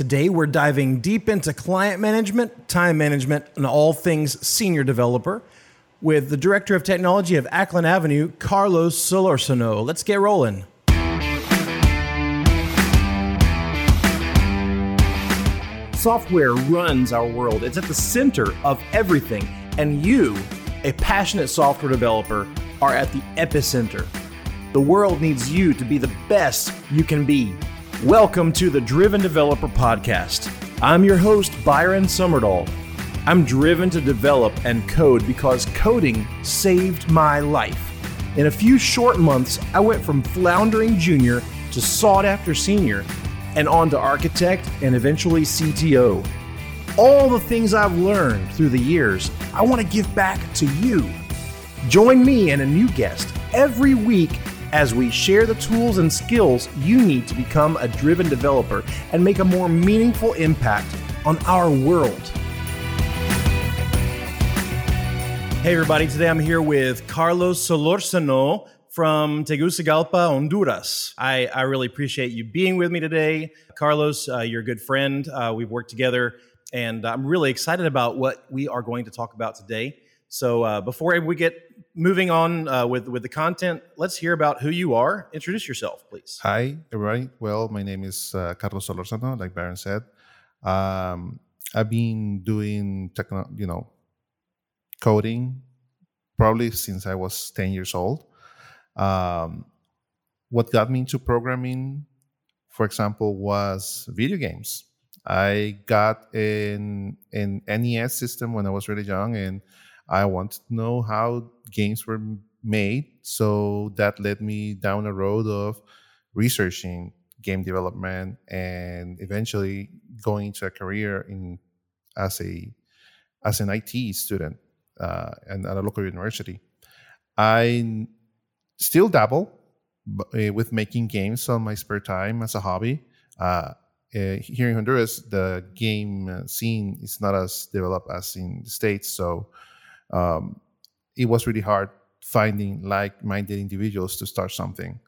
Today, we're diving deep into client management, time management, and all things senior developer with the Director of Technology of Acklen Avenue, Carlos Solorzano. Let's get rolling. Software runs our world, it's at the center of everything. And you, a passionate software developer, are at the epicenter. The world needs you to be the best you can be. Welcome to the Driven Developer Podcast. I'm your host, Byron Sommardahl. I'm driven to develop and code because coding saved my life. In a few short months, I went from floundering junior to sought after senior and on to architect and eventually CTO. All the things I've learned through the years, I want to give back to you. Join me and a new guest every week as we share the tools and skills you need to become a driven developer and make a more meaningful impact on our world. Hey, everybody. Today I'm here with Carlos Solorzano from Tegucigalpa, Honduras. I, I really appreciate you being with me today. Carlos, uh, you're a good friend. Uh, we've worked together, and I'm really excited about what we are going to talk about today. So uh, before we get moving on uh, with with the content, let's hear about who you are. Introduce yourself, please. Hi, everybody. Well, my name is uh, Carlos Solorzano, like Baron said. Um, I've been doing techno, you know, coding probably since I was ten years old. Um, what got me into programming, for example, was video games. I got an an NES system when I was really young, and I wanted to know how games were made. So that led me down a road of researching game development and eventually going into a career in as a as an IT student uh, and at a local university. I still dabble uh, with making games on my spare time as a hobby. Uh, uh, here in Honduras, the game scene is not as developed as in the states, so um, it was really hard finding like-minded individuals to start something.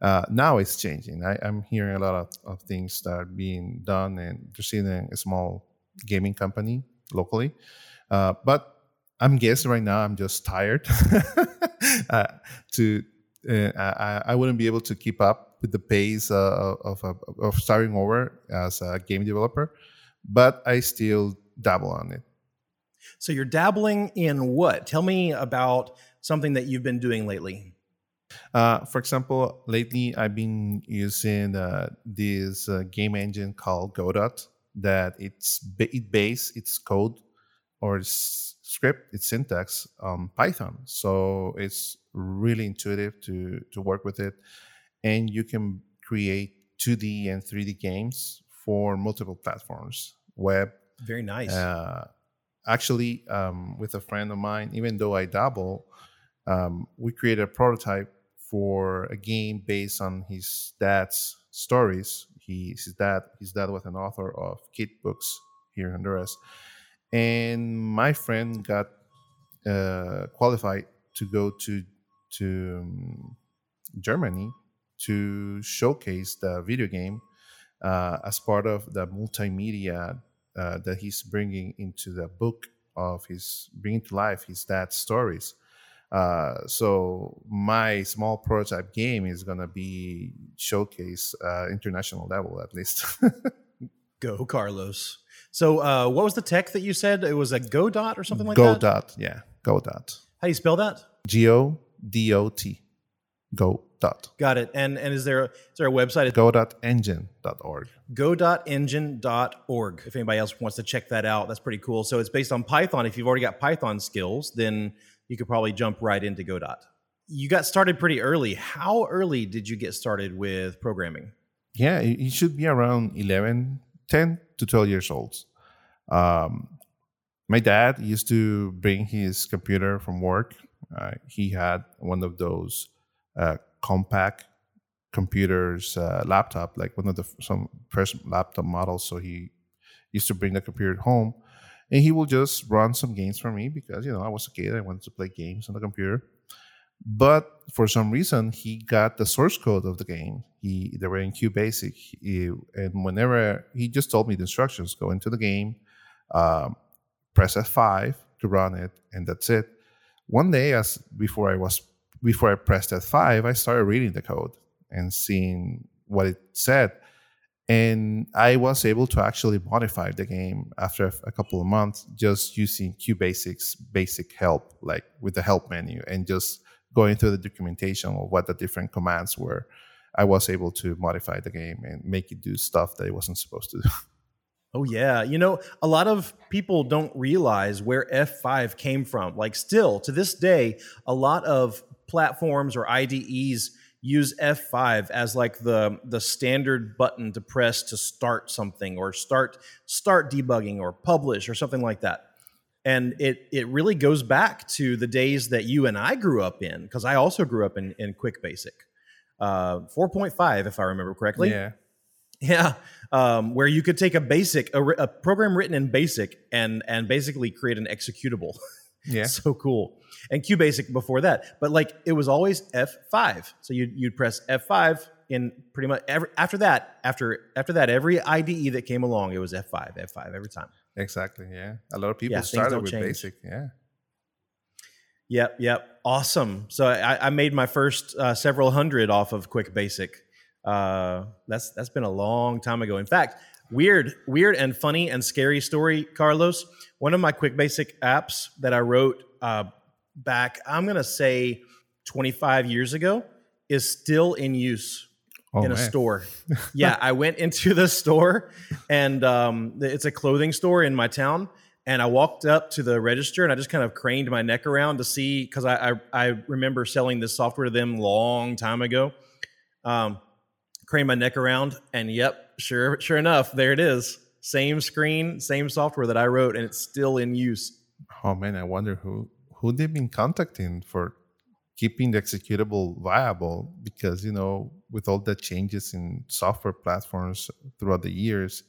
Uh, now it's changing. I, am hearing a lot of, of, things that are being done and pursuing a small gaming company locally. Uh, but I'm guessing right now I'm just tired uh, to uh, I, I, wouldn't be able to keep up with the pace uh, of, of, of starting over as a game developer, but I still dabble on it. So you're dabbling in what? Tell me about something that you've been doing lately. Uh, for example, lately I've been using uh, this uh, game engine called Godot that it's it base its code or its script, its syntax on Python. So it's really intuitive to to work with it, and you can create 2D and 3D games for multiple platforms, web. Very nice. Actually um, with a friend of mine even though i dabble um, we created a prototype for a game based on his dad's stories. He his dad his dad was an author of kid books here in honduras. And my friend got uh, qualified to go to to um, germany to showcase the video game uh, as part of the multimedia uh, that he's bringing into the book of his bringing to life his dad's stories. Uh, so my small prototype game is gonna be showcase uh, international level at least. Go Carlos. So uh, what was the tech that you said? It was a Godot or something like Go that. Dot, yeah, Godot. How do you spell that? G O D O T. Go dot. Got it. And and is there a, is there a website? godotengine.org. godotengine.org. If anybody else wants to check that out, that's pretty cool. So it's based on Python. If you've already got Python skills, then you could probably jump right into Godot. You got started pretty early. How early did you get started with programming? Yeah, it should be around 11, 10 to 12 years old. Um, my dad used to bring his computer from work. Uh, he had one of those uh, compact computers, uh, laptop, like one of the some first laptop models. So he used to bring the computer home, and he will just run some games for me because you know I was a kid. I wanted to play games on the computer. But for some reason, he got the source code of the game. He they were in QBasic, he, and whenever he just told me the instructions: go into the game, um, press F5 to run it, and that's it. One day, as before I was before I pressed F5, I started reading the code and seeing what it said. And I was able to actually modify the game after a couple of months just using QBasic's basic help, like with the help menu, and just going through the documentation of what the different commands were. I was able to modify the game and make it do stuff that it wasn't supposed to do. Oh yeah, you know, a lot of people don't realize where F5 came from. Like still to this day, a lot of platforms or IDEs use F5 as like the the standard button to press to start something or start start debugging or publish or something like that. And it it really goes back to the days that you and I grew up in because I also grew up in in Quick Basic. Uh, 4.5 if I remember correctly. Yeah. Yeah, um, where you could take a basic, a, a, program written in BASIC, and and basically create an executable. Yeah, so cool. And QBasic before that, but like it was always F5. So you'd you'd press F5 in pretty much every after that after after that every IDE that came along it was F5 F5 every time. Exactly. Yeah, a lot of people yeah, started with change. BASIC. Yeah. Yep. Yep. Awesome. So I, I made my first uh, several hundred off of Quick Basic. Uh, that's that's been a long time ago. In fact, weird, weird and funny and scary story, Carlos. One of my quick basic apps that I wrote uh, back, I'm gonna say 25 years ago, is still in use oh, in a man. store. yeah, I went into the store, and um, it's a clothing store in my town. And I walked up to the register and I just kind of craned my neck around to see because I, I, I remember selling this software to them long time ago. Um, crane my neck around, and yep, sure, sure enough, there it is. Same screen, same software that I wrote, and it's still in use. Oh man, I wonder who who they've been contacting for keeping the executable viable because you know with all the changes in software platforms throughout the years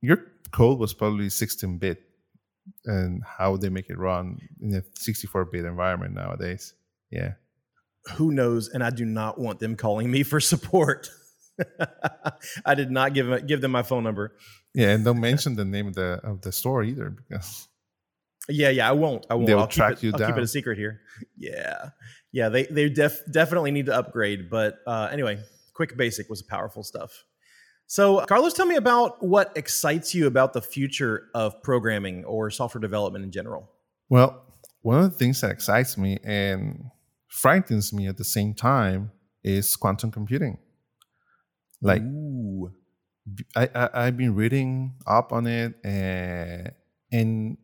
your code was probably 16 bit and how they make it run in a 64 bit environment nowadays yeah who knows? And I do not want them calling me for support. I did not give give them my phone number. Yeah, and don't mention the name of the of the store either because. Yeah, yeah, I won't. I won't. They'll I'll track it, you I'll down. keep it a secret here. Yeah, yeah. They they def, definitely need to upgrade. But uh, anyway, Quick Basic was powerful stuff. So, Carlos, tell me about what excites you about the future of programming or software development in general. Well, one of the things that excites me, and frightens me at the same time is quantum computing. Like, Ooh. I, I have been reading up on it, and and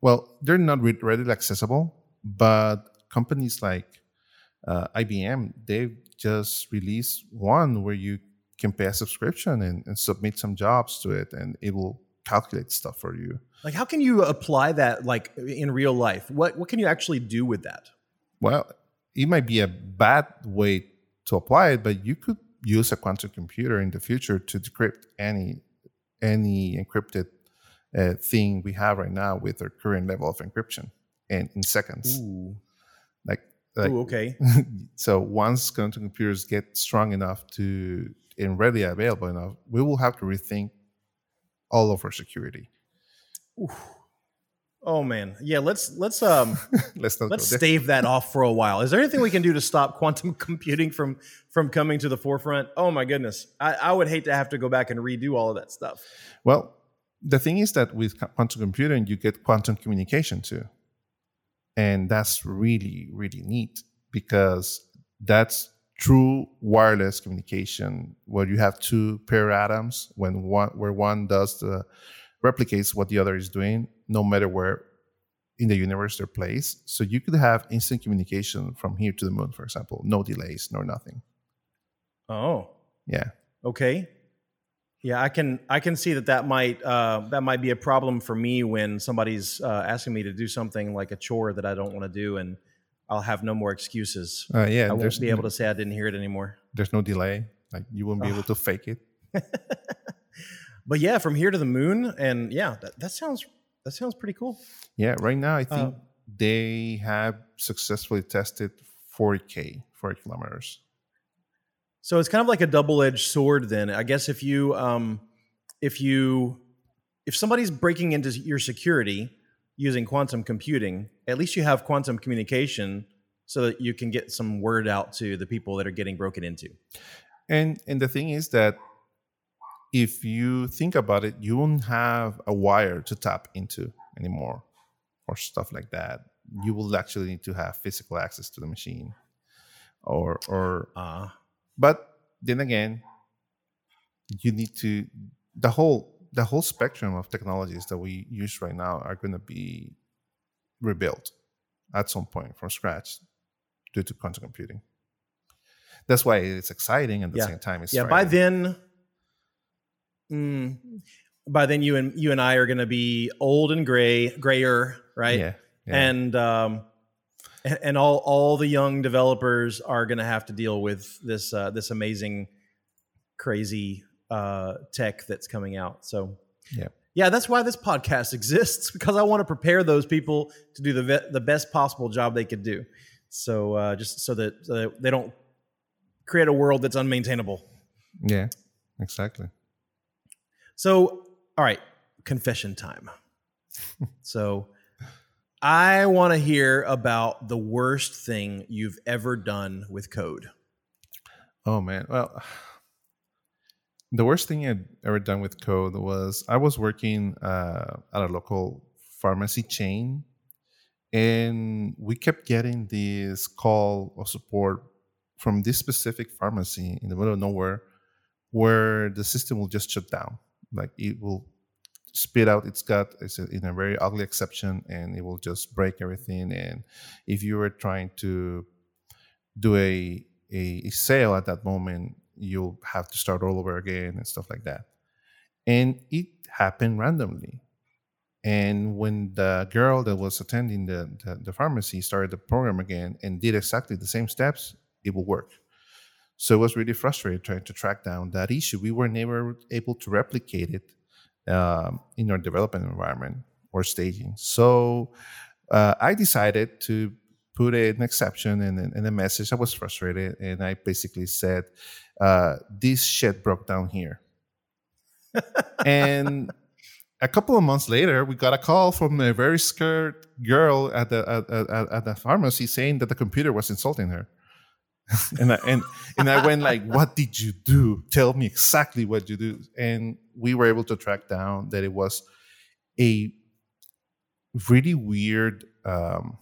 well, they're not readily accessible, but companies like uh, IBM they've just released one where you can pay a subscription and, and submit some jobs to it, and it will calculate stuff for you. Like, how can you apply that like in real life? What what can you actually do with that? Well, it might be a bad way to apply it, but you could use a quantum computer in the future to decrypt any any encrypted uh, thing we have right now with our current level of encryption and in seconds. Ooh. Like, like Ooh, okay. so once quantum computers get strong enough to and readily available enough, we will have to rethink all of our security. Ooh. Oh man, yeah. Let's let's um let's let's stave that off for a while. Is there anything we can do to stop quantum computing from from coming to the forefront? Oh my goodness, I, I would hate to have to go back and redo all of that stuff. Well, the thing is that with quantum computing, you get quantum communication too, and that's really really neat because that's true wireless communication where you have two pair atoms when one where one does the replicates what the other is doing, no matter where in the universe they're placed. So you could have instant communication from here to the moon, for example, no delays, nor nothing. Oh, yeah. Okay. Yeah, I can I can see that that might uh, that might be a problem for me when somebody's uh, asking me to do something like a chore that I don't want to do, and I'll have no more excuses. Uh, yeah, I won't be able to say I didn't hear it anymore. There's no delay; like you won't be able to fake it. but yeah, from here to the moon, and yeah, that, that sounds that sounds pretty cool. Yeah, right now I think uh, they have successfully tested 40k, 40 kilometers. So it's kind of like a double-edged sword. Then I guess if you um, if you if somebody's breaking into your security using quantum computing, at least you have quantum communication so that you can get some word out to the people that are getting broken into. And and the thing is that if you think about it, you won't have a wire to tap into anymore or stuff like that. You will actually need to have physical access to the machine. Or or uh. but then again, you need to the whole the whole spectrum of technologies that we use right now are going to be rebuilt at some point from scratch due to quantum computing. That's why it's exciting, and at the yeah. same time, it's yeah. By then, mm, by then you and you and I are going to be old and gray, grayer, right? Yeah. yeah. And um, and all all the young developers are going to have to deal with this uh, this amazing, crazy uh, tech that's coming out. So yeah, yeah, that's why this podcast exists because I want to prepare those people to do the the best possible job they could do. So uh, just so that, so that they don't create a world that's unmaintainable. Yeah, exactly. So, all right, confession time. so, I want to hear about the worst thing you've ever done with code. Oh man, well, the worst thing I'd ever done with code was I was working uh, at a local pharmacy chain, and we kept getting this call of support from this specific pharmacy in the middle of nowhere, where the system will just shut down. Like it will spit out its gut in a very ugly exception, and it will just break everything. And if you were trying to do a a, a sale at that moment, you'll have to start all over again and stuff like that. And it happened randomly. And when the girl that was attending the, the, the, pharmacy started the program again and did exactly the same steps, it will work. So it was really frustrating trying to track down that issue. We were never able to replicate it um, in our development environment or staging. So uh, I decided to put an exception and, and a message. I was frustrated, and I basically said, uh, "This shit broke down here." and a couple of months later, we got a call from a very scared girl at the at, at, at the pharmacy saying that the computer was insulting her. and I, and and I went like, "What did you do? Tell me exactly what you do." And we were able to track down that it was a really weird um,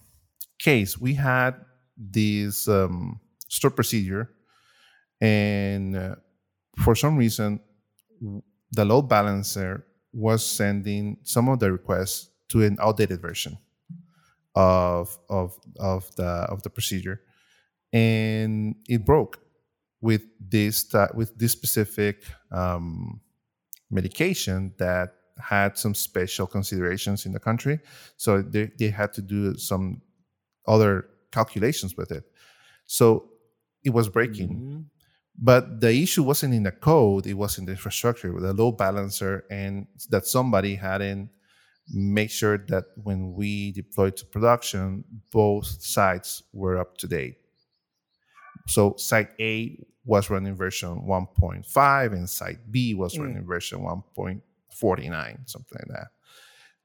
case, we had this um, store procedure, and uh, for some reason, the load balancer was sending some of the requests to an outdated version of of of the of the procedure, and it broke with this uh, with this specific um, medication that had some special considerations in the country. So they, they had to do some other calculations with it. So it was breaking. Mm-hmm. But the issue wasn't in the code, it was in the infrastructure with a load balancer, and that somebody hadn't make sure that when we deployed to production, both sites were up to date. So site A was running version 1.5 and site B was mm. running version 1.49, something like that.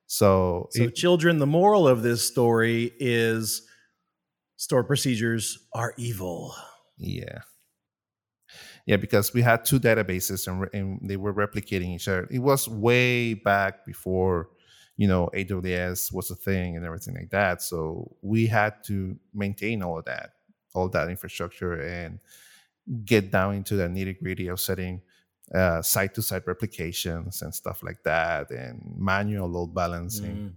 So, so it, children, the moral of this story is store procedures are evil. Yeah. Yeah, because we had two databases and, and they were replicating each other. It was way back before, you know, AWS was a thing and everything like that. So we had to maintain all of that, all that infrastructure and get down into the nitty gritty of setting site to site replications and stuff like that and manual load balancing. Mm.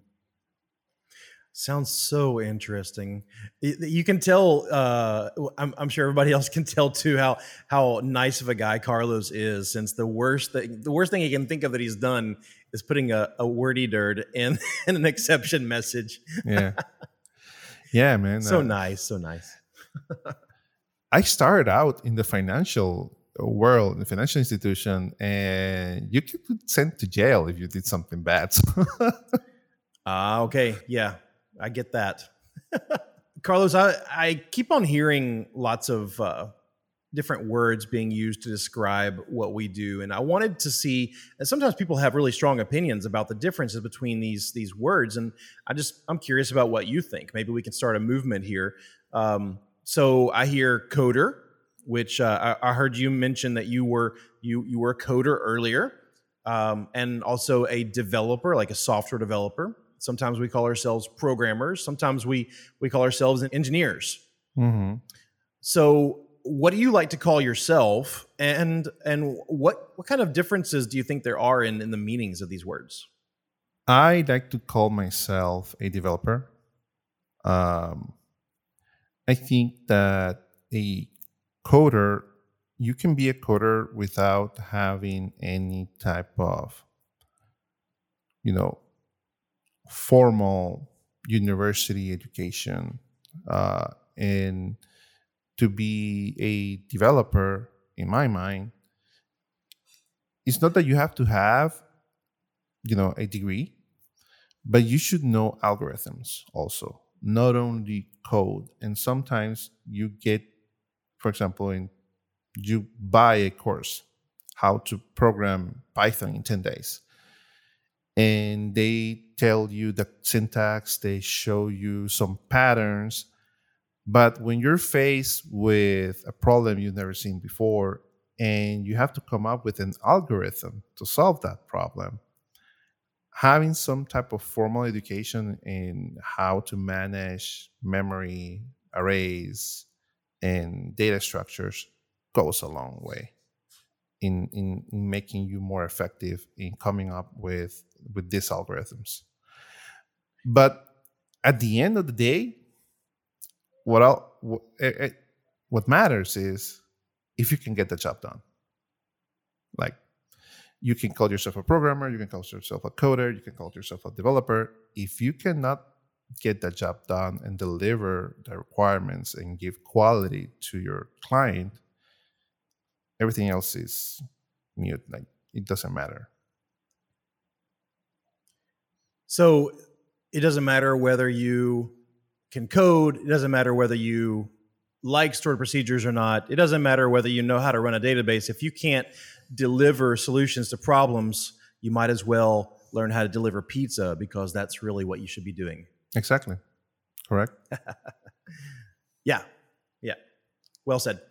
Sounds so interesting. You can tell. Uh, I'm, I'm, sure everybody else can tell too how how nice of a guy Carlos is. Since the worst thing, the worst thing he can think of that he's done is putting a, a wordy dirt in, in an exception message. Yeah, yeah, man. So uh, nice, so nice. I started out in the financial world, in the financial institution, and you could be sent to jail if you did something bad. Ah, uh, okay, yeah I get that. Carlos, I, I keep on hearing lots of uh, different words being used to describe what we do, and I wanted to see. And sometimes people have really strong opinions about the differences between these these words, and I just I'm curious about what you think. Maybe we can start a movement here. Um, so I hear coder, which uh, I, I, heard you mention that you were you you were a coder earlier, um, and also a developer, like a software developer. Sometimes we call ourselves programmers. Sometimes we we call ourselves engineers. Mm-hmm. So, what do you like to call yourself, and and what what kind of differences do you think there are in in the meanings of these words? I like to call myself a developer. Um, I think that a coder, you can be a coder without having any type of, you know, formal university education uh, and to be a developer in my mind it's not that you have to have you know a degree but you should know algorithms also not only code and sometimes you get for example in you buy a course how to program python in 10 days and they tell you the syntax, they show you some patterns. But when you're faced with a problem you've never seen before, and you have to come up with an algorithm to solve that problem, having some type of formal education in how to manage memory, arrays, and data structures goes a long way in, in, in making you more effective in coming up with with these algorithms. But at the end of the day, what I'll, what, it, it, what matters is if you can get the job done. Like you can call yourself a programmer, you can call yourself a coder, you can call yourself a developer. If you cannot get the job done and deliver the requirements and give quality to your client, everything else is mute. Like it doesn't matter. So it doesn't matter whether you can code, it doesn't matter whether you like stored procedures or not, it doesn't matter whether you know how to run a database. If you can't deliver solutions to problems, you might as well learn how to deliver pizza because that's really what you should be doing. Exactly. Correct. yeah. Yeah. Well said.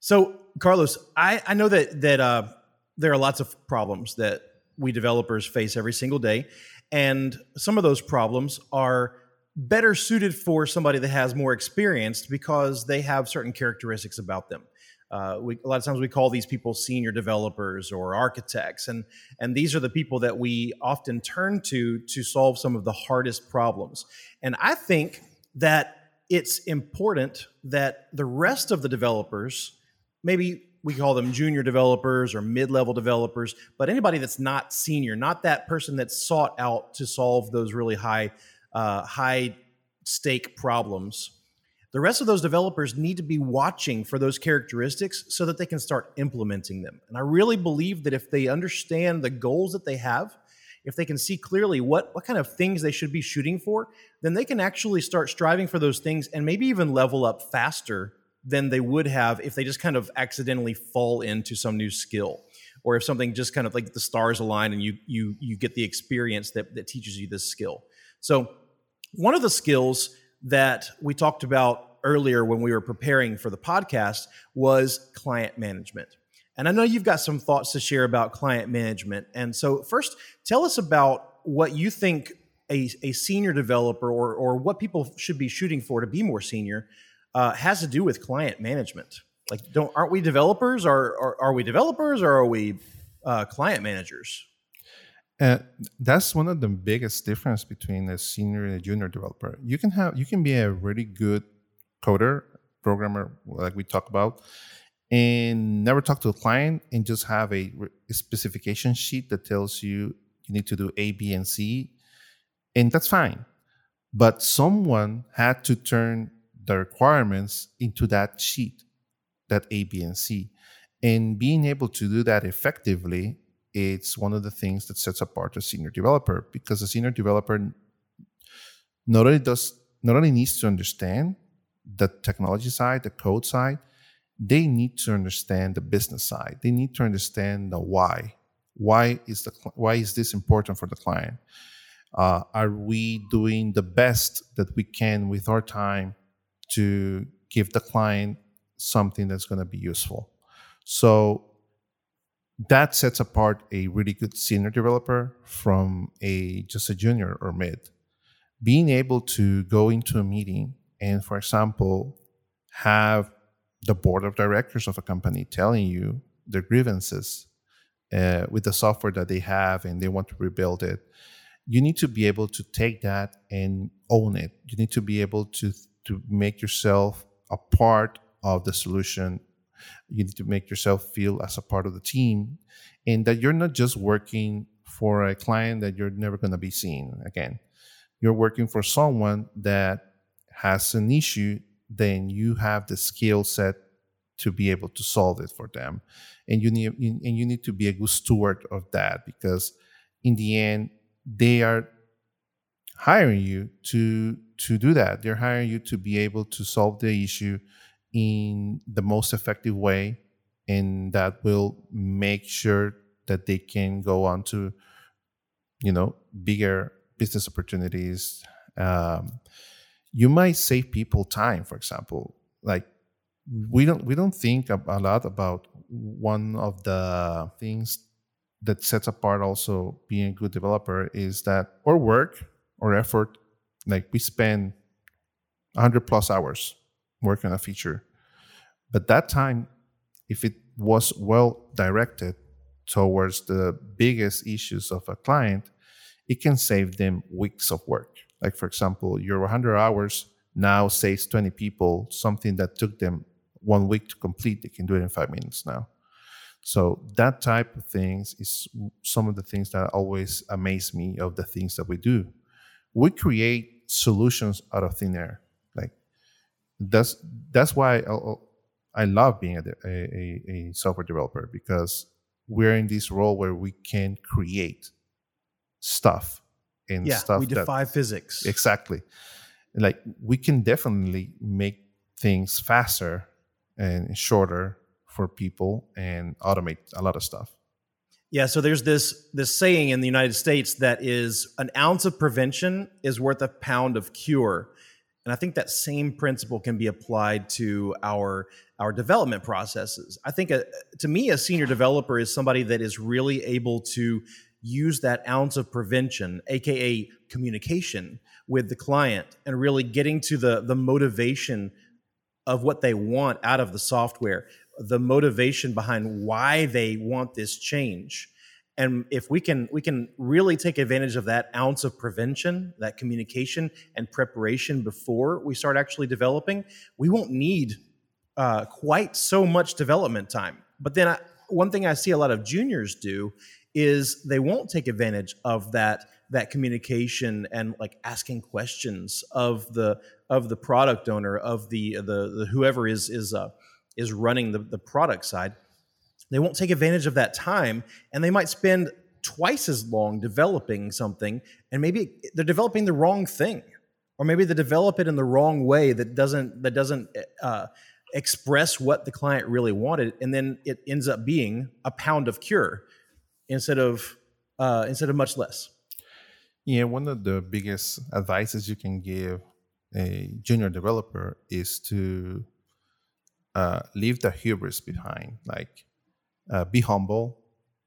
So, Carlos, I, I know that that uh, there are lots of problems that we developers face every single day. And some of those problems are better suited for somebody that has more experience because they have certain characteristics about them. Uh, we, a lot of times we call these people senior developers or architects, and and these are the people that we often turn to to solve some of the hardest problems. And I think that it's important that the rest of the developers, maybe we call them junior developers or mid-level developers but anybody that's not senior not that person that's sought out to solve those really high uh, high stake problems the rest of those developers need to be watching for those characteristics so that they can start implementing them. And i really believe that if they understand the goals that they have if they can see clearly what what kind of things they should be shooting for then they can actually start striving for those things and maybe even level up faster than they would have if they just kind of accidentally fall into some new skill or if something just kind of like the stars align and you you you get the experience that that teaches you this skill. So one of the skills that we talked about earlier when we were preparing for the podcast was client management and i know you've got some thoughts to share about client management and so first tell us about what you think a, a senior developer or, or what people should be shooting for to be more senior uh, has to do with client management. Like, don't aren't we developers? Or are, are we developers, or are we uh, client managers? Uh, that's one of the biggest difference between a senior and a junior developer. You can have you can be a really good coder, programmer, like we talk about, and never talk to a client and just have a, a specification sheet that tells you you need to do A, B, and C, and that's fine. But someone had to turn the requirements into that sheet, that A, B, and C. And being able to do that effectively, it's one of the things that sets apart a senior developer because a senior developer not only does not only needs to understand the technology side, the code side, they need to understand the business side. They need to understand the why. Why is the why is this important for the client? Uh, are we doing the best that we can with our time to give the client something that's going to be useful? So that sets apart a really good senior developer from a just a junior or mid. Being able to go into a meeting and, for example, have the board of directors of a company telling you their grievances uh, with the software that they have and they want to rebuild it you need to be able to take that and own it you need to be able to to make yourself a part of the solution you need to make yourself feel as a part of the team and that you're not just working for a client that you're never going to be seeing again. You're working for someone that has an issue then you have the skill set to be able to solve it for them. And you need and you need to be a good steward of that because in the end they are hiring you to to do that. They're hiring you to be able to solve the issue in the most effective way and that will make sure that they can go on to you know bigger business opportunities. Um, you might save people time for example. Like we don't we don't think a lot about one of the things that sets apart also being a good developer is that our work or effort like we spend 100 plus hours working on a feature but that time if it was well directed towards the biggest issues of a client it can save them weeks of work like, for example, your 100 hours now saves 20 people something that took them one week to complete. They can do it in five minutes now. So that type of things is some of the things that always amaze me of the things that we do. We create solutions out of thin air. That's that's why I, I love being a, a, a software developer because we're in this role where we can create stuff and yeah, stuff. We defy that, physics. Exactly. Like we can definitely make things faster and shorter for people and automate a lot of stuff. Yeah, so there's this this saying in the United States that is an ounce of prevention is worth a pound of cure. And I think that same principle can be applied to our our development processes. I think a, to me a senior developer is somebody that is really able to use that ounce of prevention, aka communication with the client, and really getting to the the motivation of what they want out of the software, the motivation behind why they want this change. And if we can we can really take advantage of that ounce of prevention, that communication and preparation before we start actually developing, we won't need uh, quite so much development time. But then I, one thing I see a lot of juniors do is they won't take advantage of that that communication and like asking questions of the of the product owner of the the, the whoever is is uh, is running the, the product side they won't take advantage of that time and they might spend twice as long developing something and maybe they're developing the wrong thing or maybe they develop it in the wrong way that doesn't that doesn't uh, express what the client really wanted and then it ends up being a pound of cure instead of uh, instead of much less. Yeah, one of the biggest advices you can give a junior developer is to uh, leave the hubris behind. Like, uh, be humble.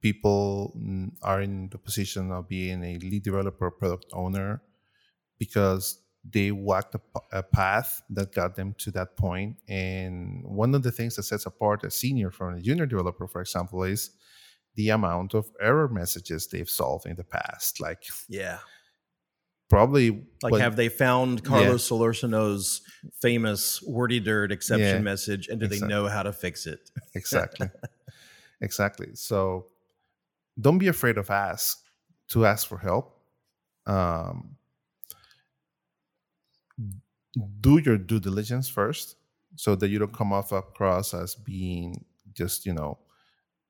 People are in the position of being a lead developer, product owner, because they walked a, path that got them to that point. And one of the things that sets apart a senior from a junior developer, for example, is the amount of error messages they've solved in the past. Like, yeah, probably like when, have they found Carlos yeah. Famous wordy dirt exception yeah, message, and do exactly. they know how to fix it? exactly, exactly. So, don't be afraid of ask to ask for help. Um, do your due diligence first, so that you don't come off across as being just you know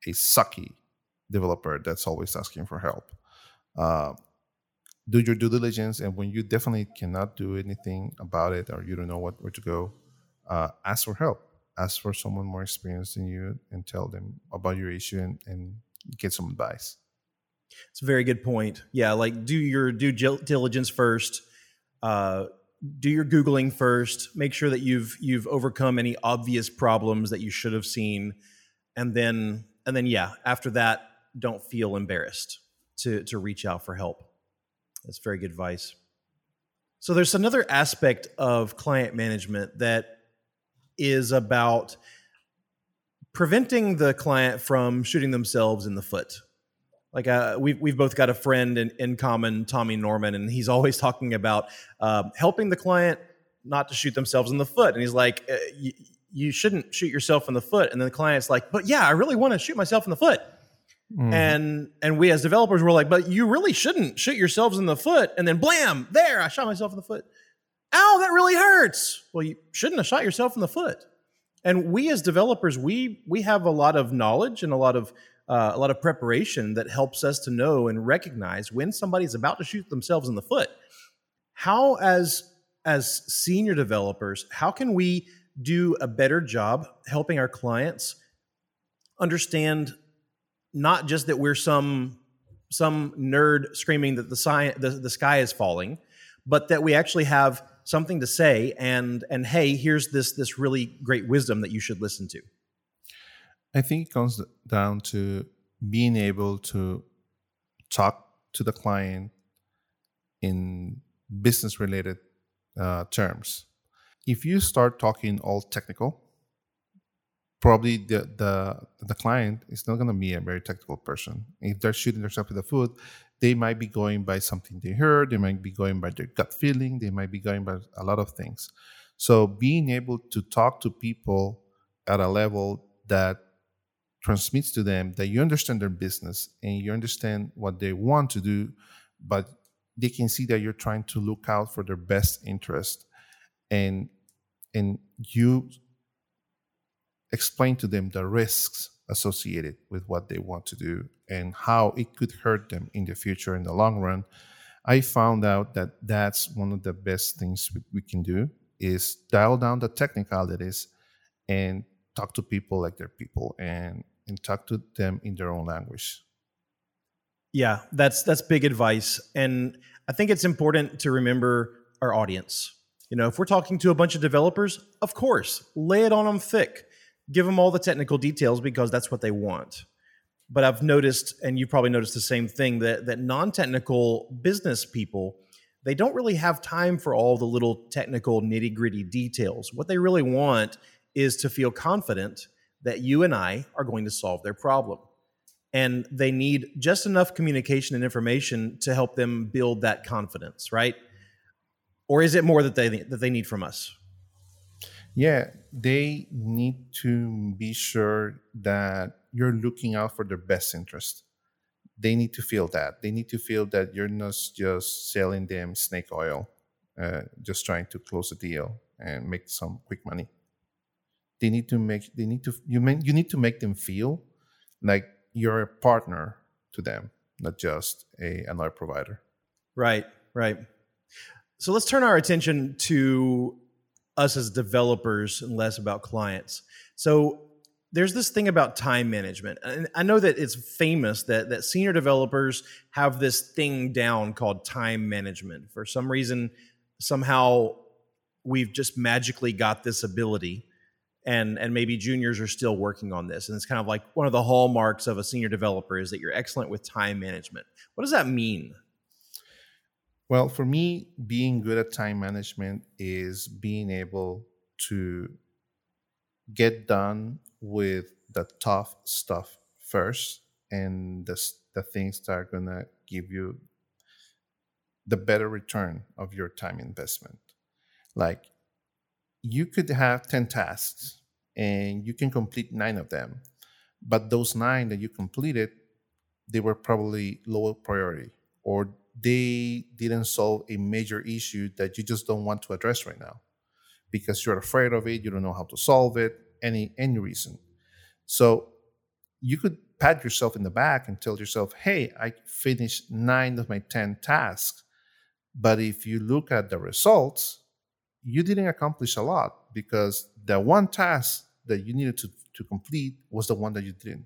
a sucky developer that's always asking for help. Uh, do your due diligence and when you definitely cannot do anything about it or you don't know what where to go uh, ask for help ask for someone more experienced than you and tell them about your issue and, and get some advice. It's a very good point. Yeah like do your due diligence first uh, do your googling first make sure that you've you've overcome any obvious problems that you should have seen and then and then yeah after that don't feel embarrassed to to reach out for help. That's very good advice. So there's another aspect of client management that is about preventing the client from shooting themselves in the foot. Like uh, we've, we've both got a friend in, in common tommy norman and he's always talking about uh, helping the client not to shoot themselves in the foot. And he's like uh, you, you shouldn't shoot yourself in the foot. And then the client's like but yeah i really want to shoot myself in the foot. Mm. and and we as developers were like but you really shouldn't shoot yourselves in the foot. And then blam there i shot myself in the foot ow that really hurts well you shouldn't have shot yourself in the foot and we as developers we we have a lot of knowledge and a lot of uh, a lot of preparation that helps us to know and recognize when somebody's about to shoot themselves in the foot. How, as as senior developers, how can we do a better job helping our clients understand not just that we're some some nerd screaming that the, sci- the, the sky is falling, but that we actually have something to say and and hey, here's this this really great wisdom that you should listen to. I think it comes down to being able to talk to the client in business related uh, terms. If you start talking all technical, probably the the, the client is not going to be a very technical person. If they're shooting themselves in the foot, they might be going by something they heard, they might be going by their gut feeling, they might be going by a lot of things. So being able to talk to people at a level that transmits to them that you understand their business and you understand what they want to do, but they can see that you're trying to look out for their best interest and and you explain to them the risks associated with what they want to do and how it could hurt them in the future in the long run i found out that that's one of the best things we, can do is dial down the technicalities and talk to people like they're people and and talk to them in their own language. Yeah, that's that's big advice, and I think it's important to remember our audience. You know, if we're talking to a bunch of developers, of course, lay it on them thick, give them all the technical details because that's what they want. But I've noticed, and you probably noticed the same thing, that that non-technical business people they don't really have time for all the little technical nitty gritty details. What they really want is to feel confident that you and I are going to solve their problem. And they need just enough communication and information to help them build that confidence, right? Or is it more that they that they need from us? Yeah, they need to be sure that you're looking out for their best interest. They need to feel that. They need to feel that you're not just selling them snake oil, uh, just trying to close a deal and make some quick money they need to make they need to you mean you need to make them feel like you're a partner to them not just a another provider right right so let's turn our attention to us as developers and less about clients. So there's this thing about time management and i know that it's famous that that senior developers have this thing down called time management. For some reason somehow we've just magically got this ability and and maybe juniors are still working on this. And it's kind of like one of the hallmarks of a senior developer is that you're excellent with time management. What does that mean well for me being good at time management is being able to get done with the tough stuff first and the, the things that are going to give you the better return of your time investment like you could have 10 tasks and you can complete nine of them. But those nine that you completed, they were probably lower priority or they didn't solve a major issue that you just don't want to address right now because you're afraid of it, you don't know how to solve it, any any reason. So you could pat yourself in the back and tell yourself, "Hey, I finished 9 of my 10 tasks." But if you look at the results, you didn't accomplish a lot because the one task that you needed to, to complete was the one that you didn't.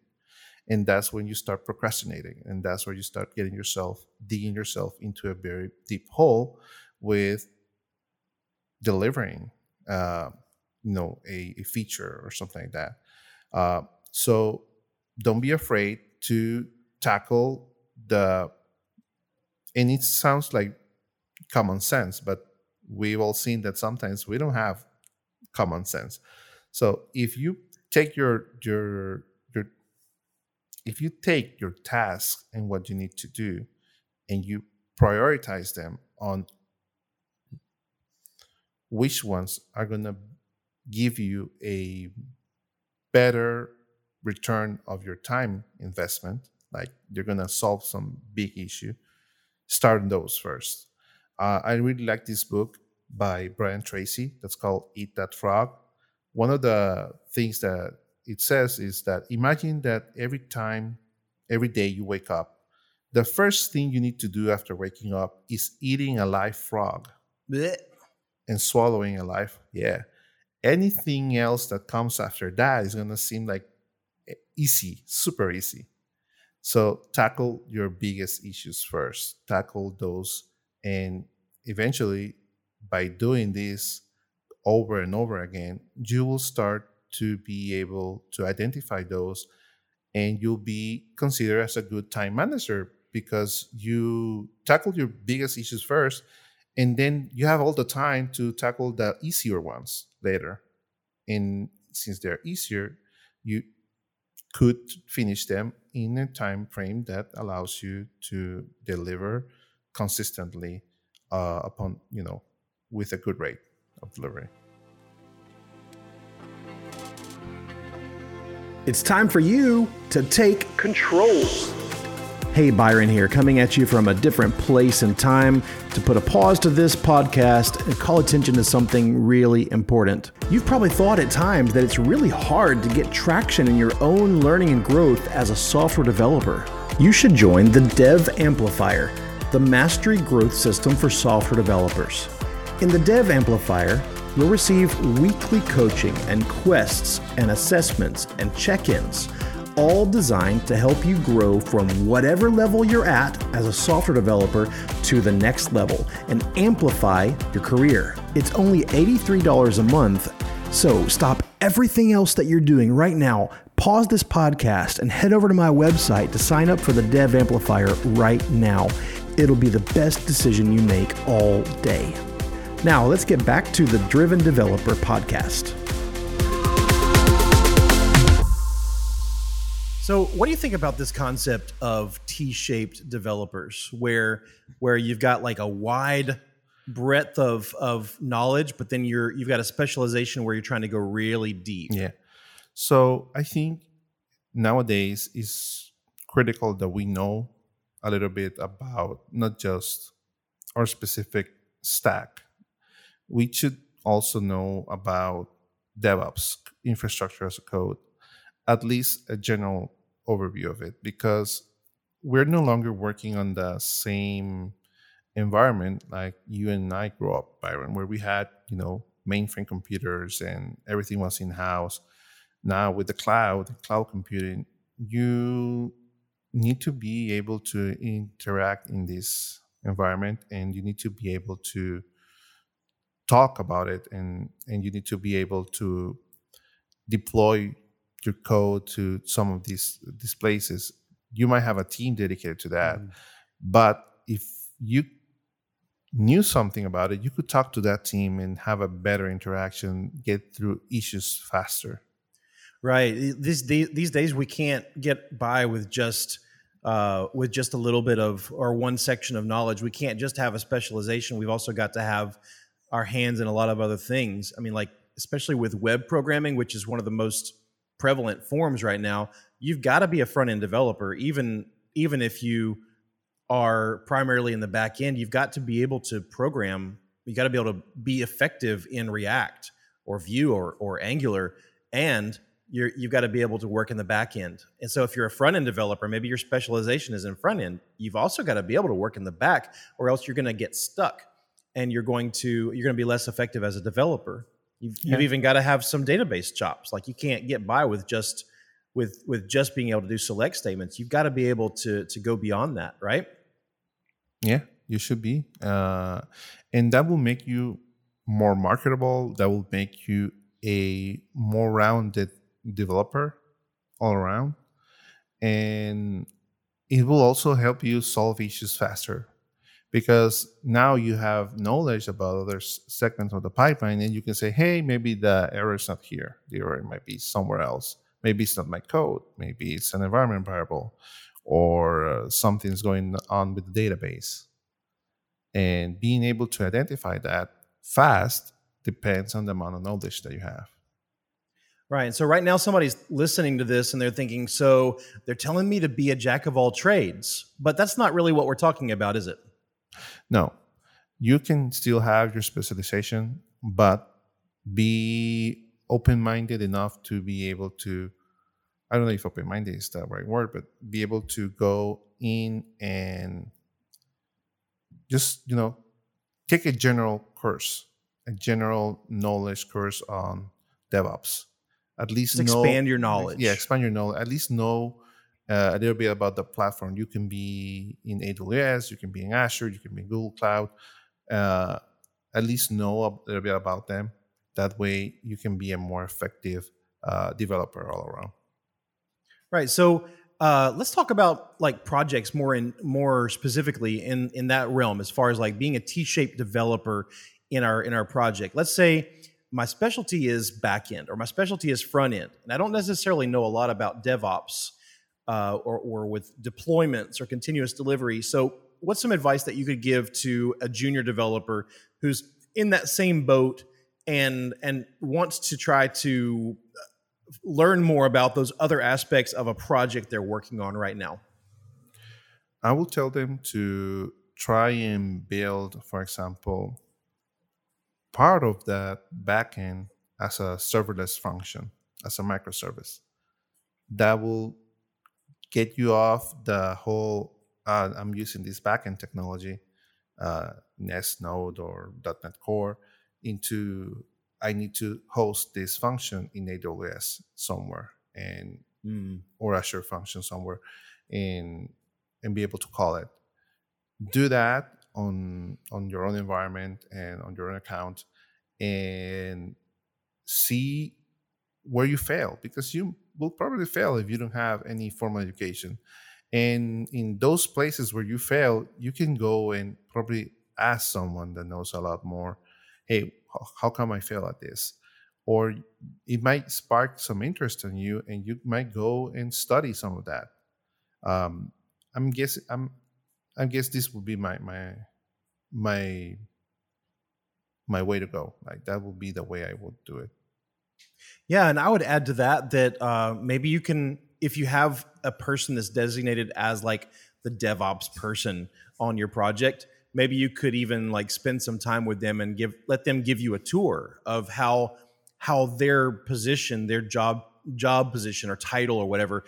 And that's when you start procrastinating. And that's where you start getting yourself, digging yourself into a very deep hole with delivering, uh, you know, a, a, feature or something like that. Uh, so don't be afraid to tackle the, and it sounds like common sense, but we've all seen that sometimes we don't have common sense. So if you take your your your if you take your task and what you need to do and you prioritize them on which ones are going to give you a better return of your time investment like you're going to solve some big issue start those first. Uh, i really like this book by brian tracy that's called eat that frog. One of the things that it says is that imagine that every time, every day you wake up, the first thing you need to do after waking up is eating a live frog Blech. and swallowing a live. Yeah. Anything else that comes after that is going to seem like eh, easy, super easy. So tackle your biggest issues first, tackle those. And eventually, by doing this, over and over again, you will start to be able to identify those and you'll be considered as a good time manager because you tackle your biggest issues first and then you have all the time to tackle the easier ones later and since they're easier you could finish them in a time frame that allows you to deliver consistently uh, upon you know with a good rate of delivery. It's time for you to take control. Hey, Byron here, coming at you from a different place and time to put a pause to this podcast and call attention to something really important. You've probably thought at times that it's really hard to get traction in your own learning and growth as a software developer. You should join the Dev Amplifier, the mastery growth system for software developers. In the Dev Amplifier, you'll receive weekly coaching and quests and assessments and check ins, all designed to help you grow from whatever level you're at as a software developer to the next level and amplify your career. It's only $83 a month, so stop everything else that you're doing right now. Pause this podcast and head over to my website to sign up for the Dev Amplifier right now. It'll be the best decision you make all day. Now, let's get back to the Driven Developer podcast. So, what do you think about this concept of T-shaped developers, where where you've got like a wide breadth of of knowledge, but then you're you've got a specialization where you're trying to go really deep? Yeah. So I think nowadays is critical that we know a little bit about not just our specific stack, we should also know about DevOps, infrastructure as a code, at least a general overview of it, because we're no longer working on the same environment like you and I grew up, Byron, where we had, you know, mainframe computers and everything was in house. Now with the cloud, cloud computing, you need to be able to interact in this environment and you need to be able to talk about it and and you need to be able to deploy your code to some of these these places. You might have a team dedicated to that mm. but if you knew something about it you could talk to that team and have a better interaction get through issues faster. Right. These these days we can't get by with just uh, with just a little bit of or one section of knowledge. We can't just have a specialization. We've also got to have our hands in a lot of other things. I mean, like especially with web programming, which is one of the most prevalent forms right now, you've got to be a front end developer, even even if you are primarily in the back end. You've got to be able to program. You got to be able to be effective in React or Vue or or Angular, and you're, you've got to be able to work in the back end. And so if you're a front end developer, maybe your specialization is in front end, you've also got to be able to work in the back or else you're going to get stuck and you're going to you're going to be less effective as a developer. You've, yeah. you've even got to have some database chops. Like you can't get by with just with with just being able to do select statements. You've got to be able to to go beyond that, right? Yeah, you should be, uh, and that will make you more marketable. That will make you a more rounded developer all around. And it will also help you solve issues faster because now you have knowledge about other segments of the pipeline and you can say, hey, maybe the error is not here. The error might be somewhere else. Maybe it's not my code. Maybe it's an environment variable or uh, something's going on with the database. And being able to identify that fast depends on the amount of knowledge that you have. Right. So right now somebody's listening to this and they're thinking, so they're telling me to be a jack of all trades, but that's not really what we're talking about, is it? No. You can still have your specialization, but be open-minded enough to be able to I don't know if open-minded is the right word, but be able to go in and just, you know, take a general course, a general knowledge course on DevOps at least know, expand your knowledge. Yeah, expand your knowledge. At least know uh, a little bit about the platform. You can be in AWS, you can be in Azure, you can be in Google Cloud. Uh, at least know a little bit about them. That way, you can be a more effective uh, developer all around. Right. So uh, let's talk about like projects more in more specifically in in that realm, as far as like being a T-shaped developer in our in our project. Let's say my specialty is back end or my specialty is front end. And I don't necessarily know a lot about DevOps uh, or, or with deployments or continuous delivery. So, what's some advice that you could give to a junior developer who's in that same boat and and wants to try to uh, learn more about those other aspects of a project they're working on right now? I will tell them to try and build, for example, part of that backend as a serverless function, as a microservice. That will get you off the whole uh, I'm using this backend technology, uh, Nest Node or .NET Core, into I need to host this function in AWS somewhere and mm. or Azure function somewhere and and be able to call it. Do that on on your own environment and on your own account and see where you fail because you will probably fail if you don't have any formal education and in those places where you fail you can go and probably ask someone that knows a lot more hey how come i fail at this or it might spark some interest in you and you might go and study some of that um, i'm guessing i'm i guess this would be my my my my way to go. Like that would be the way I would do it. Yeah, and I would add to that that uh, maybe you can, if you have a person that's designated as like the DevOps person on your project, maybe you could even like spend some time with them and give let them give you a tour of how how their position, their job job position or title or whatever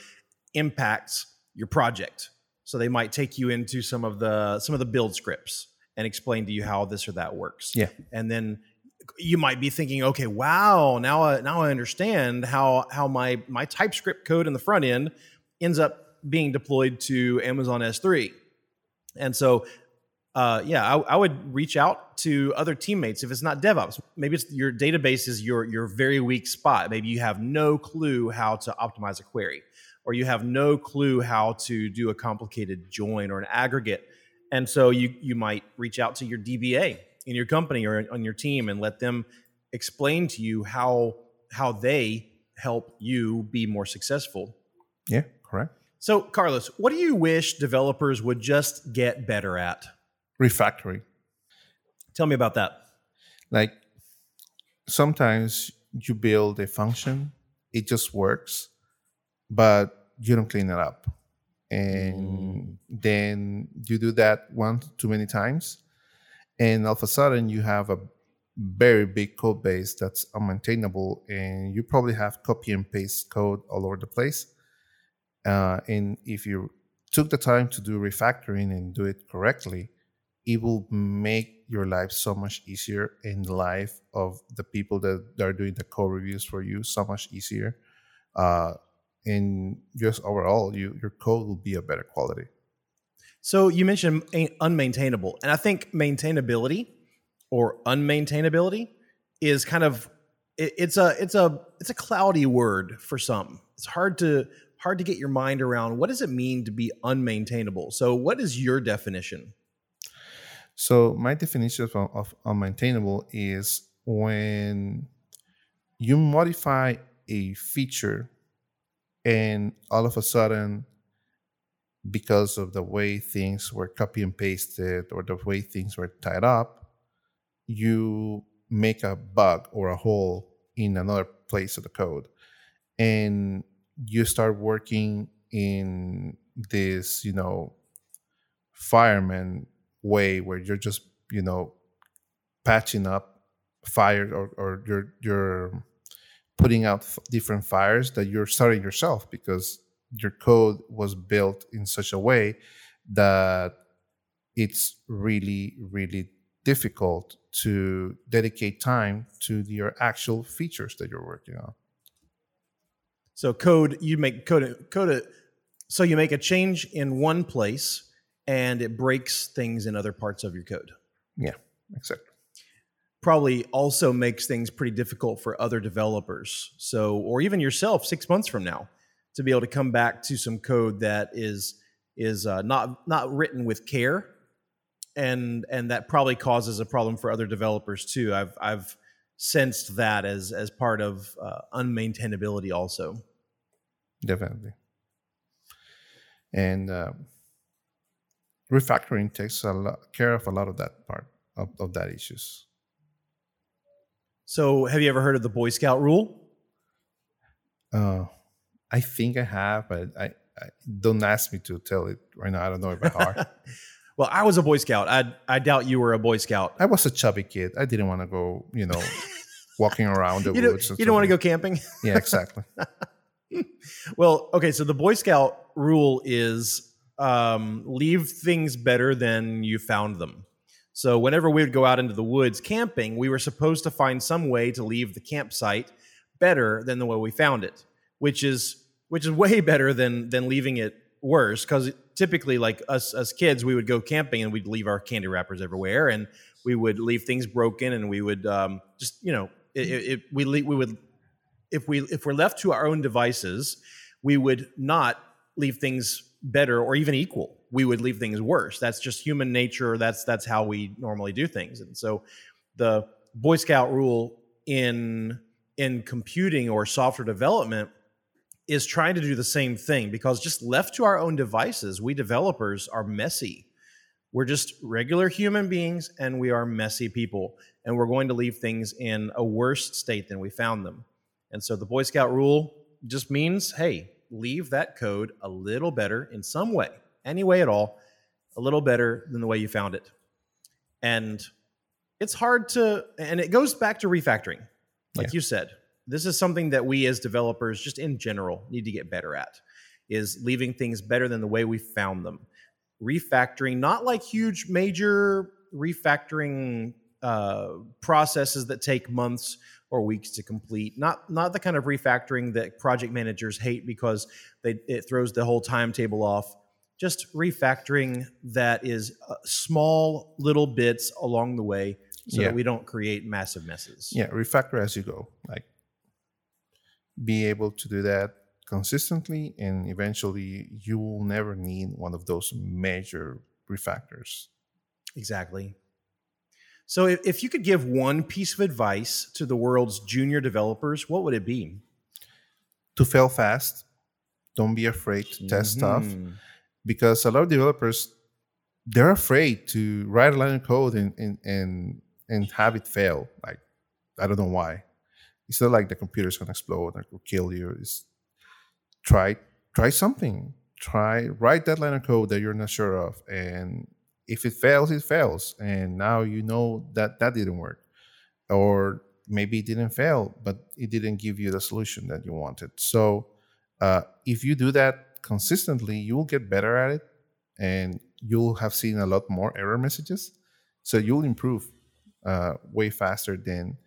impacts your project. So they might take you into some of the some of the build scripts and explain to you how this or that works. Yeah. And then you might be thinking, okay, wow, now I, now I understand how how my my TypeScript code in the front end ends up being deployed to Amazon S3. And so, uh, yeah, I, I, would reach out to other teammates if it's not DevOps. Maybe it's your database is your your very weak spot. Maybe you have no clue how to optimize a query, or you have no clue how to do a complicated join or an aggregate and so you you might reach out to your DBA in your company or on your team and let them explain to you how how they help you be more successful. Yeah, correct. So, Carlos, what do you wish developers would just get better at? Refactoring. Tell me about that. Like sometimes you build a function, it just works, but you don't clean it up and mm. then you do that one too many times and all of a sudden you have a very big code base that's unmaintainable and you probably have copy and paste code all over the place. Uh, and if you took the time to do refactoring and do it correctly it will make your life so much easier and the life of the people that are doing the code reviews for you so much easier. Uh, and just overall you, your code will be a better quality so you mentioned unmaintainable and i think maintainability or unmaintainability is kind of it, it's a it's a it's a cloudy word for some. It's hard to hard to get your mind around what does it mean to be unmaintainable. So what is your definition? So my definition of, of unmaintainable is when you modify a feature and all of a sudden because of the way things were copy and pasted or the way things were tied up you make a bug or a hole in another place of the code. And you start working in this you know fireman way where you're just you know patching up fires or, or you're you're putting out different fires that you're starting yourself because your code was built in such a way that it's really really difficult to dedicate time to your actual features that you're working on. So code you make code code so you make a change in one place and it breaks things in other parts of your code. Yeah, exactly. Probably also makes things pretty difficult for other developers. So or even yourself 6 months from now to be able to come back to some code that is is uh, not not written with care and and that probably causes a problem for other developers too. I've I've sensed that as as part of uh, unmaintainability also. Definitely. And uh, refactoring takes a lot care of a lot of that part of, of that issues. So, have you ever heard of the Boy Scout rule? Uh, I think I have, but I, I don't ask me to tell it right now. I don't know it by heart. Well, I was a Boy Scout. I I doubt you were a Boy Scout. I was a chubby kid. I didn't want to go, you know, walking around the you woods. Don't, you don't want to go camping. Yeah, exactly. well, okay. So the Boy Scout rule is um, leave things better than you found them. So whenever we would go out into the woods camping, we were supposed to find some way to leave the campsite better than the way we found it, which is which is way better than than leaving it worse because typically like us as kids we would go camping and we'd leave our candy wrappers everywhere and we would leave things broken and we would um, just you know it, it, we we would if we if we're left to our own devices we would not leave things better or even equal. We would leave things worse. That's just human nature. That's that's how we normally do things. And so the boy scout rule in in computing or software development is trying to do the same thing because just left to our own devices, we developers are messy. We're just regular human beings and we are messy people. And we're going to leave things in a worse state than we found them. And so the Boy Scout rule just means hey, leave that code a little better in some way, any way at all, a little better than the way you found it. And it's hard to, and it goes back to refactoring, like yeah. you said this is something that we as developers just in general need to get better at is leaving things better than the way we found them. Refactoring not like huge major refactoring uh, processes that take months or weeks to complete. Not not the kind of refactoring that project managers hate because they it throws the whole timetable off. Just refactoring that is uh, small little bits along the way so yeah. that we don't create massive messes. Yeah refactor as you go. Like be able to do that consistently and eventually you will never need one of those major refactors. Exactly. So if, if you could give one piece of advice to the world's junior developers what would it be? To fail fast don't be afraid to test mm-hmm. stuff because a lot of developers they're afraid to write a line of code and, and and and have it fail. Like i don't know why it's not like the computer's gonna explode or kill you. It's try try something. Try write that line of code that you're not sure of, and if it fails, it fails, and now you know that that didn't work. or maybe it didn't fail, but it didn't give you the solution that you wanted. So uh, if you do that consistently, you will get better at it, and you'll have seen a lot more error messages. So you'll improve uh, way faster than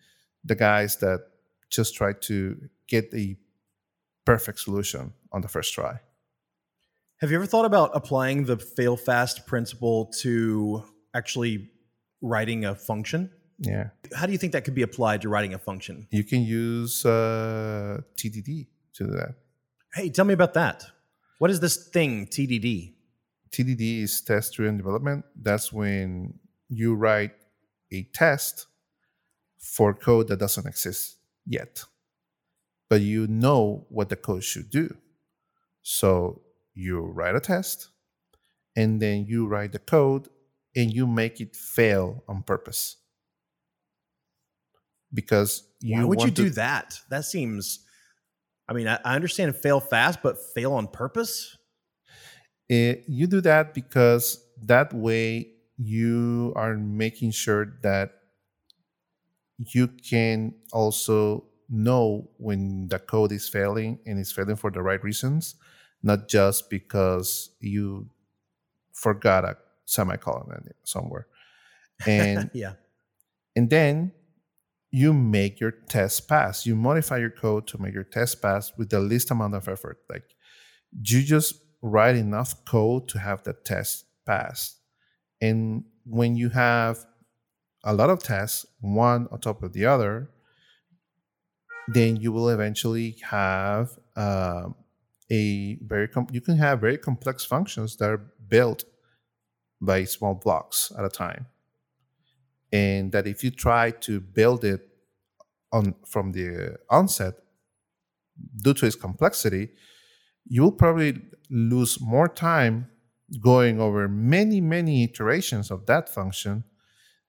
the guys that just try to get a perfect solution on the first try. Have you ever thought about applying the fail fast principle to actually writing a function? Yeah. How do you think that could be applied to writing a function? You can use uh, TDD to do that. Hey, tell me about that. What is this thing, TDD? TDD is test driven development. That's when you write a test for code that doesn't exist yet, but you know what the code should do. So you write a test and then you write the code and you make it fail on purpose because you Why would you do that? That seems. I mean, I, I understand fail fast, but fail on purpose. Eh, you do that because that way you are making sure that you can also know when the code is failing and it's failing for the right reasons, not just because you forgot a semicolon somewhere. And yeah. and then you make your test pass. You modify your code to make your test pass with the least amount of effort. Like you just write enough code to have the test pass. And when you have a lot of tests, one on top of the other, then you will eventually have um, a very com- you can have very complex functions that are built by small blocks at a time. And that if you try to build it on from the onset due to its complexity you will probably lose more time going over many many iterations of that function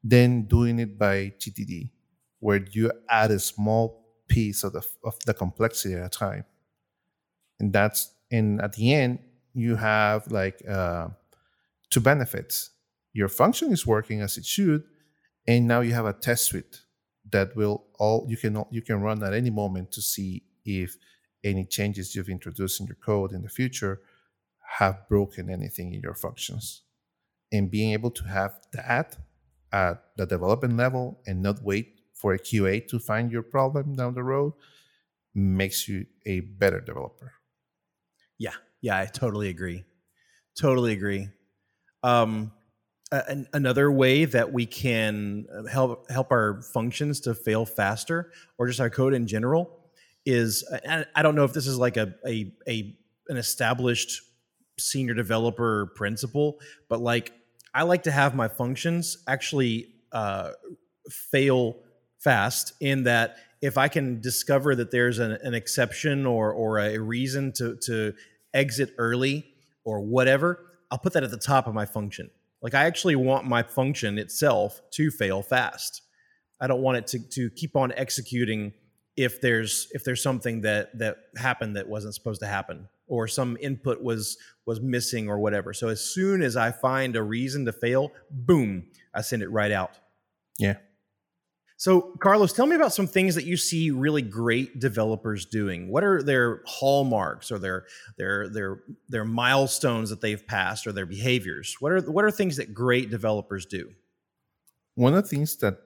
than doing it by TDD where you add a small piece of the of the complexity at a time. And that's and at the end you have like uh, two benefits. Your function is working as it should and now you have a test suite that will all you can you can run at any moment to see if any changes you've introduced in your code in the future have broken anything in your functions. And being able to have that at the development level and not wait for a qa to find your problem down the road makes you a better developer Yeah, yeah, I totally agree. Totally agree. Um, another way that we can uh, help help our functions to fail faster, or just our code in general, is I don't know if this is like a a, a an established senior developer principle, but like I like to have my functions actually uh, fail fast in that if I can discover that there's an, an exception or or a reason to to exit early or whatever, I'll put that at the top of my function. Like I actually want my function itself to fail fast. I don't want it to to keep on executing if there's if there's something that that happened that wasn't supposed to happen or some input was was missing or whatever. So as soon as I find a reason to fail, boom, I send it right out. yeah So, Carlos, tell me about some things that you see really great developers doing. What are their hallmarks or their their their their milestones that they've passed or their behaviors? What are what are things that great developers do? one of the things that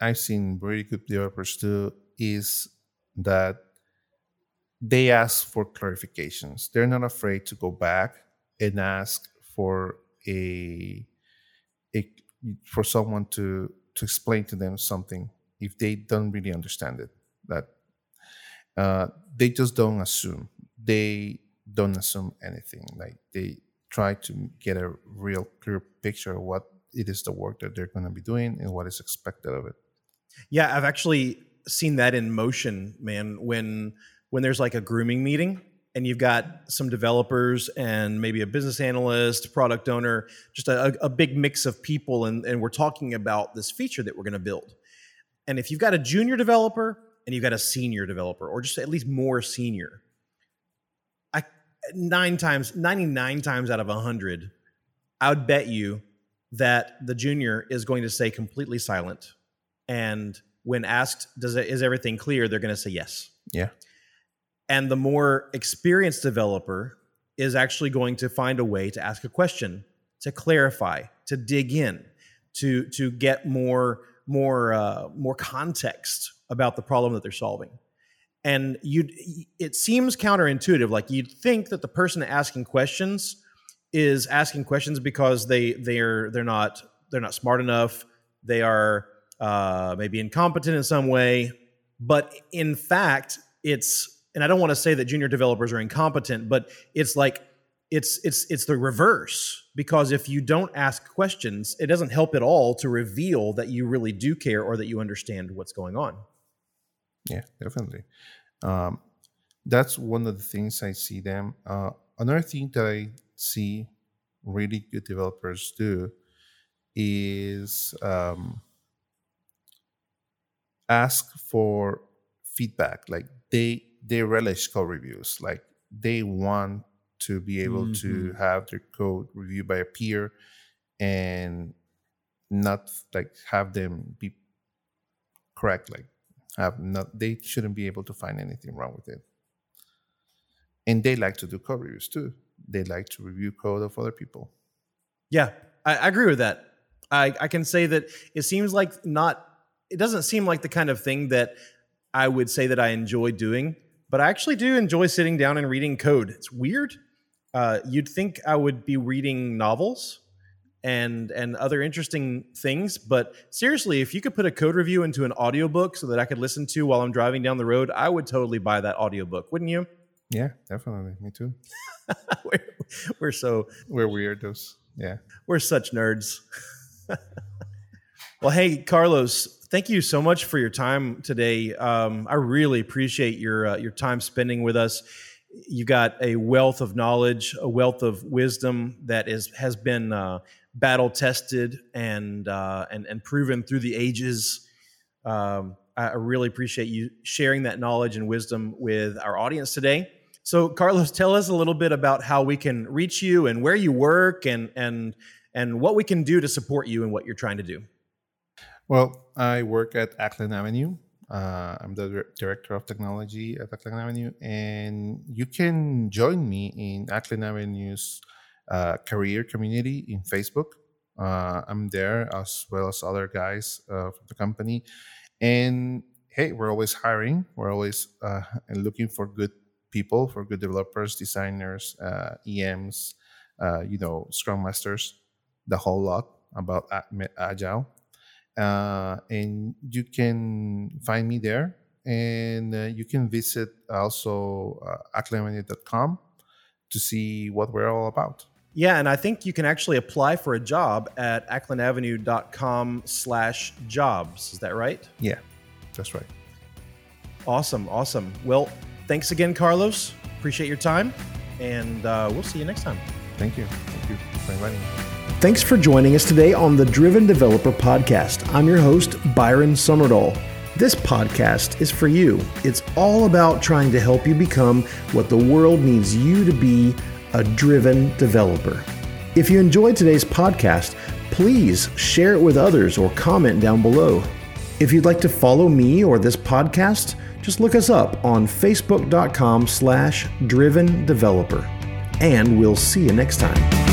I've seen very good developers do is that they ask for clarifications. They're not afraid to go back and ask for a, a for someone to to explain to them something if they don't really understand it. That uh, they just don't assume. They don't assume anything. Like they try to get a real clear picture of what it is the work that they're going to be doing and what is expected of it. Yeah, I've actually seen that in motion, man. When when there's like a grooming meeting and you've got some developers and maybe a business analyst, product owner, just a, a big mix of people, and, and we're talking about this feature that we're going to build. And if you've got a junior developer and you've got a senior developer, or just at least more senior, I nine times, 99 times out of 100, I would bet you that the junior is going to say completely silent and when asked, "Does it, is everything clear?" They're going to say yes. Yeah. And the more experienced developer is actually going to find a way to ask a question, to clarify, to dig in, to to get more more uh, more context about the problem that they're solving. And you, it seems counterintuitive. Like you'd think that the person asking questions is asking questions because they they're they're not they're not smart enough. They are uh, maybe incompetent in some way. But in fact, it's and I don't want to say that junior developers are incompetent, but it's like it's it's it's the reverse because if you don't ask questions, it doesn't help at all to reveal that you really do care or that you understand what's going on. Yeah, definitely. Um, that's one of the things I see them. Uh, another thing that I see really good developers do is um, ask for feedback. Like they they relish code reviews. Like they want to be able mm-hmm. to have their code reviewed by a peer and not like have them be correct like have not they shouldn't be able to find anything wrong with it and they like to do code reviews too they like to review code of other people yeah i, I agree with that I, I can say that it seems like not it doesn't seem like the kind of thing that i would say that i enjoy doing but i actually do enjoy sitting down and reading code. It's weird. Uh, you'd think I would be reading novels and and other interesting things but seriously if you could put a code review into an audiobook so that i could listen to while i'm driving down the road i would totally buy that audiobook wouldn't you? Yeah definitely. Me too. We're, we're so we're weirdos. Yeah. We're such nerds. Well hey carlos thank you so much for your time today um, i really appreciate your uh, your time spending with us you got a wealth of knowledge, a wealth of wisdom that is has been uh, battle tested and uh, and and proven through the ages. Um, I really appreciate you sharing that knowledge and wisdom with our audience today. So, Carlos, tell us a little bit about how we can reach you and where you work, and and and what we can do to support you and what you're trying to do. Well, I work at Acklen Avenue. Uh, I'm the director of technology at Acklen Avenue, and you can join me in Acklen Avenue's uh, career community in Facebook. Uh, I'm there as well as other guys uh, from the company, and hey, we're always hiring. We're always uh, looking for good people, for good developers, designers, uh, EMs, you know, Scrum masters, the whole lot about agile uh, and you can find me there. And uh, you can visit also uh, to see what we're all about. Yeah, and I think you can actually apply for a job at acklenavenue.com slash jobs. Is that right? Yeah, that's right. Awesome, awesome. Well, thanks again, Carlos. Appreciate your time, and uh, we'll see you next time. Thank you. Thank you for inviting me. Thanks for joining us today on the Driven Developer Podcast. I'm your host, Byron Sommardahl. This podcast is for you. It's all about trying to help you become what the world needs you to be a driven developer. If you enjoyed today's podcast, please share it with others or comment down below. If you'd like to follow me or this podcast, just look us up on facebook.com slash driven developer. And we'll see you next time.